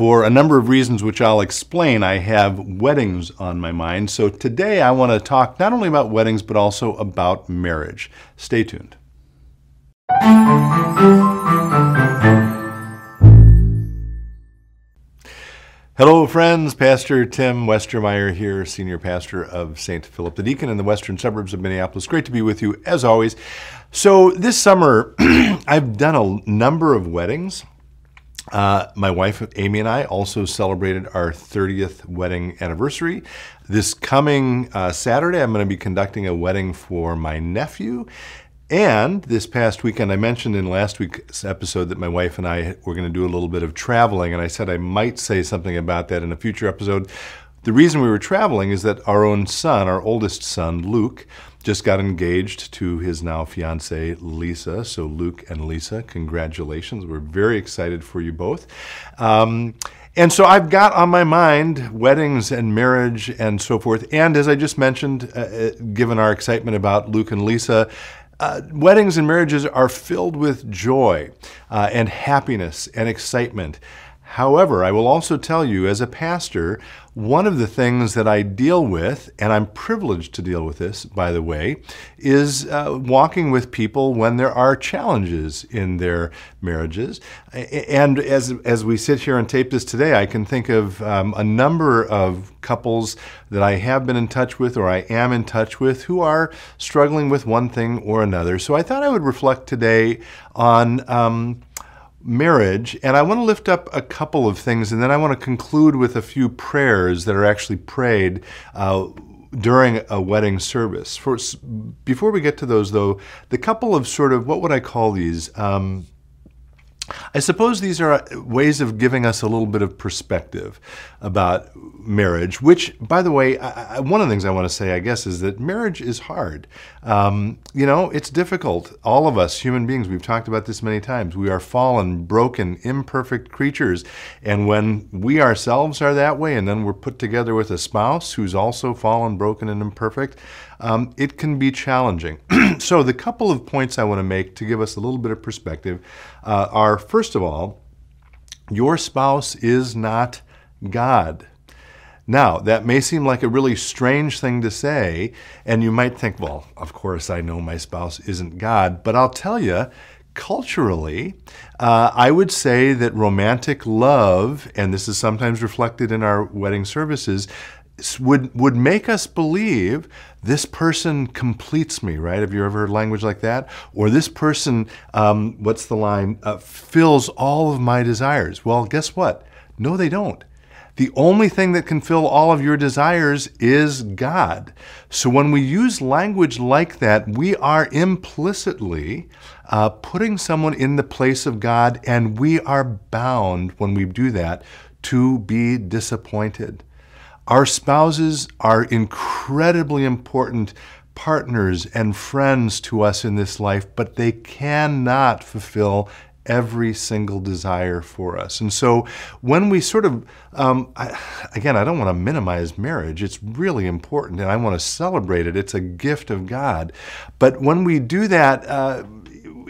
For a number of reasons, which I'll explain, I have weddings on my mind. So today I want to talk not only about weddings, but also about marriage. Stay tuned. Hello, friends. Pastor Tim Westermeyer here, Senior Pastor of St. Philip the Deacon in the western suburbs of Minneapolis. Great to be with you, as always. So, this summer, I've done a number of weddings. Uh, my wife Amy and I also celebrated our 30th wedding anniversary. This coming uh, Saturday, I'm going to be conducting a wedding for my nephew. And this past weekend, I mentioned in last week's episode that my wife and I were going to do a little bit of traveling, and I said I might say something about that in a future episode. The reason we were traveling is that our own son, our oldest son, Luke, just got engaged to his now fiancee, Lisa. So, Luke and Lisa, congratulations. We're very excited for you both. Um, and so I've got on my mind weddings and marriage and so forth. And as I just mentioned, uh, uh given our excitement about Luke and Lisa, uh, weddings and marriages are filled with joy uh, and happiness and excitement. However, I will also tell you, as a pastor, one of the things that I deal with, and I'm privileged to deal with this, by the way, is uh, walking with people when there are challenges in their marriages. And as, as we sit here and tape this today, I can think of um, a number of couples that I have been in touch with or I am in touch with who are struggling with one thing or another. So I thought I would reflect today on. Um, marriage, and I want to lift up a couple of things, and then I want to conclude with a few prayers that are actually prayed. Uh, during a wedding service. For, before we get to those, though, the couple of sort of what would I call these? Um, I suppose these are ways of giving us a little bit of perspective about marriage, which, by the way, I, I, one of the things I want to say, I guess, is that marriage is hard. Um, you know, it's difficult. All of us, human beings, we've talked about this many times. We are fallen, broken, imperfect creatures. And when we ourselves are that way, and then we're put together with a spouse who's also fallen, broken, and imperfect, um, it can be challenging. so, the couple of points I want to make to give us a little bit of perspective uh, are first of all, your spouse is not God. Now, that may seem like a really strange thing to say, and you might think, well, of course I know my spouse isn't God, but I'll tell you, culturally, uh, I would say that romantic love, and this is sometimes reflected in our wedding services, would would make us believe this person completes me, right? Have you ever heard language like that? Or this person, um, what's the line? Uh, fills all of my desires. Well, guess what? No, they don't. The only thing that can fill all of your desires is God. So when we use language like that, we are implicitly uh, putting someone in the place of God, and we are bound when we do that to be disappointed. Our spouses are incredibly important partners and friends to us in this life, but they cannot fulfill every single desire for us. And so when we sort of, um, I, again, I don't want to minimize marriage. It's really important and I want to celebrate it. It's a gift of God. But when we do that, uh,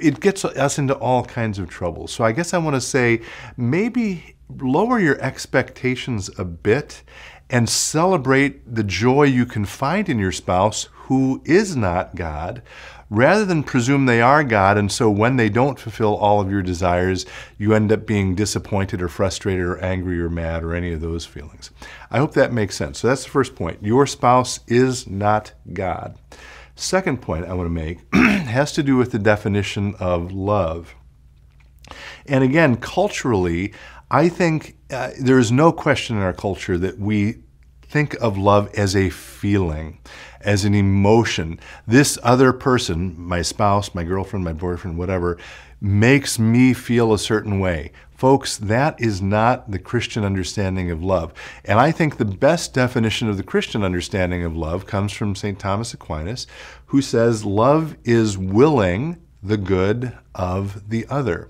it gets us into all kinds of trouble. So I guess I want to say maybe lower your expectations a bit and celebrate the joy you can find in your spouse who is not God, rather than presume they are God. And so when they don't fulfill all of your desires, you end up being disappointed or frustrated or angry or mad or any of those feelings. I hope that makes sense. So that's the first point. Your spouse is not God. Second point I want to make has to do with the definition of love. And again, culturally, I think uh, there is no question in our culture that we think of love as a feeling, as an emotion. This other person, my spouse, my girlfriend, my boyfriend, whatever, makes me feel a certain way. Folks, that is not the Christian understanding of love. And I think the best definition of the Christian understanding of love comes from St. Thomas Aquinas, who says love is willing the good of the other.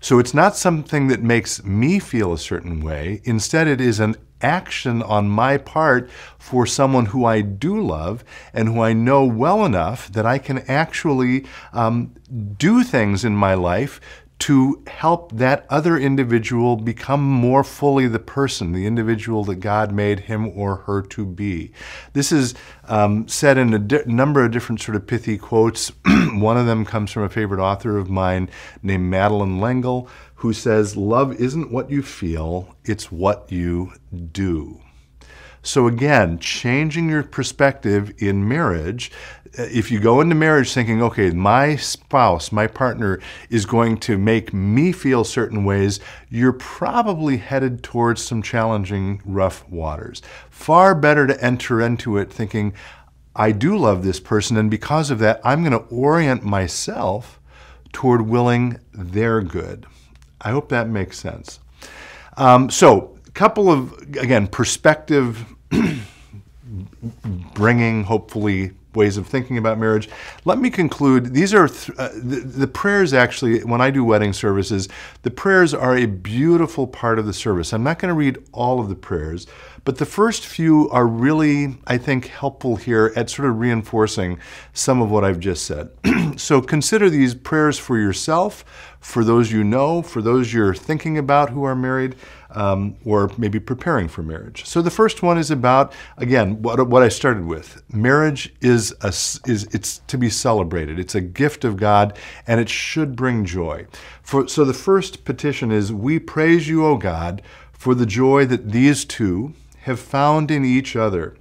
So it's not something that makes me feel a certain way. Instead, it is an action on my part for someone who I do love and who I know well enough that I can actually um, do things in my life to help that other individual become more fully the person, the individual that God made him or her to be. This is um, said in a number of different sort of pithy quotes. One of them comes from a favorite author of mine named Madeleine L'Engle, who says, Love isn't what you feel, it's what you do. So, again, changing your perspective in marriage. Uh, if you go into marriage thinking, okay, my spouse, my partner is going to make me feel certain ways, you're probably headed towards some challenging, rough waters. Far better to enter into it thinking, I do love this person, and because of that, I'm going to orient myself toward willing their good. I hope that makes sense. Um, so, couple of, again, perspective bringing, hopefully, ways of thinking about marriage. Let me conclude. These are th- uh, the, the, prayers actually, when I do wedding services, the prayers are a beautiful part of the service. I'm not going to read all of the prayers, but the first few are really, I think, helpful here at sort of reinforcing some of what I've just said. so consider these prayers for yourself, for those you know, for those you're thinking about who are married um, or maybe preparing for marriage. So the first one is about again what, what I started with. Marriage is a, is it's to be celebrated. It's a gift of God, and it should bring joy. For so the first petition is, "We praise you, O God, for the joy that these two have found in each other."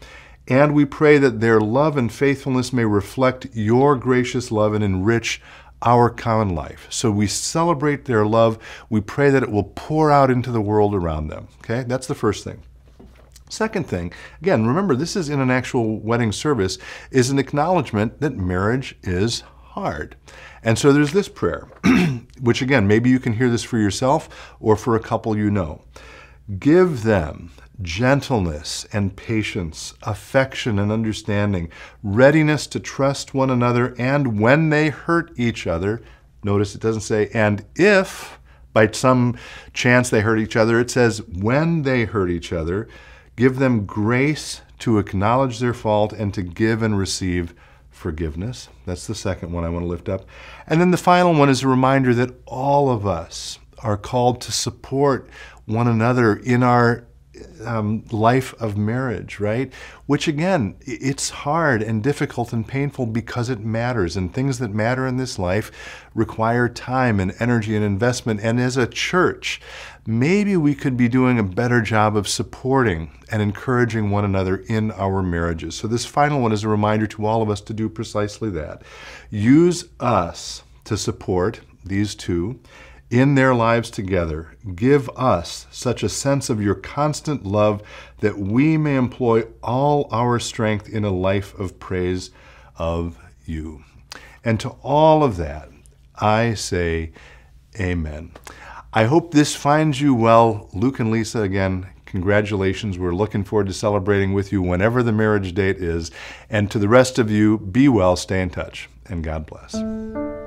And we pray that their love and faithfulness may reflect your gracious love and enrich our common life. So we celebrate their love. We pray that it will pour out into the world around them. Okay, that's the first thing. Second thing, again, remember this is in an actual wedding service, is an acknowledgement that marriage is hard. And so there's this prayer, which again, maybe you can hear this for yourself or for a couple you know. Give them gentleness and patience, affection and understanding, readiness to trust one another, and when they hurt each other, notice it doesn't say, and if by some chance they hurt each other, it says, when they hurt each other, give them grace to acknowledge their fault and to give and receive forgiveness. That's the second one I want to lift up. And then the final one is a reminder that all of us are called to support one another in our um, life of marriage, right? Which again, it's hard and difficult and painful because it matters. And things that matter in this life require time and energy and investment. And as a church, maybe we could be doing a better job of supporting and encouraging one another in our marriages. So, this final one is a reminder to all of us to do precisely that. Use us to support these two in their lives together, give us such a sense of your constant love that we may employ all our strength in a life of praise of you. And to all of that, I say, Amen. I hope this finds you well. Luke and Lisa, again, congratulations. We're looking forward to celebrating with you whenever the marriage date is. And to the rest of you, be well, stay in touch, and God bless.